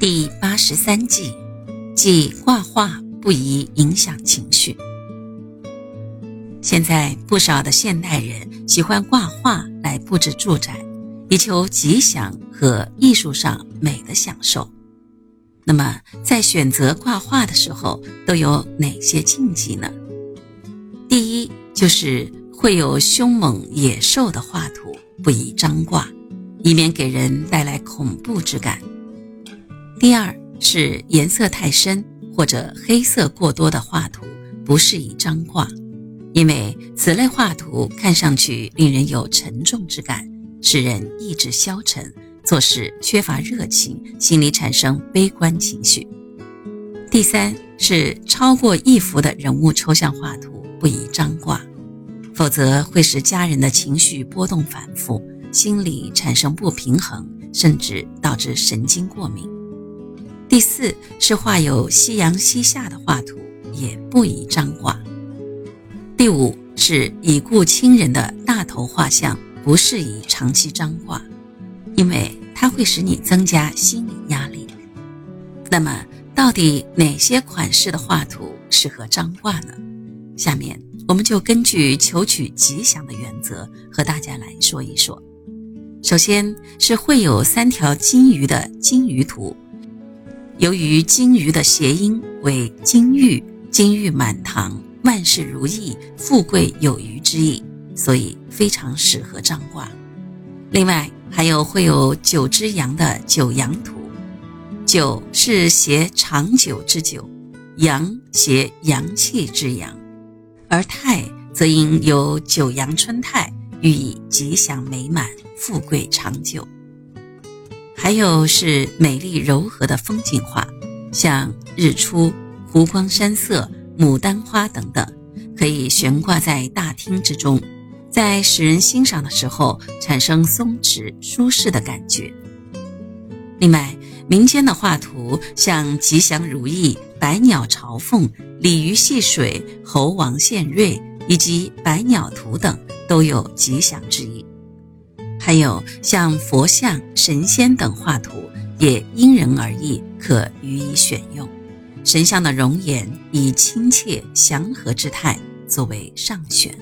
第八十三计，即挂画不宜影响情绪。现在不少的现代人喜欢挂画来布置住宅，以求吉祥和艺术上美的享受。那么，在选择挂画的时候，都有哪些禁忌呢？第一，就是会有凶猛野兽的画图不宜张挂，以免给人带来恐怖之感。第二是颜色太深或者黑色过多的画图不适宜张挂，因为此类画图看上去令人有沉重之感，使人意志消沉，做事缺乏热情，心里产生悲观情绪。第三是超过一幅的人物抽象画图不宜张挂，否则会使家人的情绪波动反复，心理产生不平衡，甚至导致神经过敏。第四是画有夕阳西下的画图，也不宜张挂。第五是已故亲人的大头画像，不适宜长期张挂，因为它会使你增加心理压力。那么，到底哪些款式的画图适合张挂呢？下面我们就根据求取吉祥的原则，和大家来说一说。首先是绘有三条金鱼的金鱼图。由于金鱼的谐音为“金玉”，金玉满堂、万事如意、富贵有余之意，所以非常适合张挂。另外，还有会有九只羊的九羊图，九是谐长久之久，阳谐阳气之阳，而泰则因有九阳春泰，寓意吉祥美满、富贵长久。还有是美丽柔和的风景画，像日出、湖光山色、牡丹花等等，可以悬挂在大厅之中，在使人欣赏的时候产生松弛舒适的感觉。另外，民间的画图像吉祥如意、百鸟朝凤、鲤鱼戏水、猴王献瑞以及百鸟图等，都有吉祥之意。还有像佛像、神仙等画图，也因人而异，可予以选用。神像的容颜以亲切祥和之态作为上选。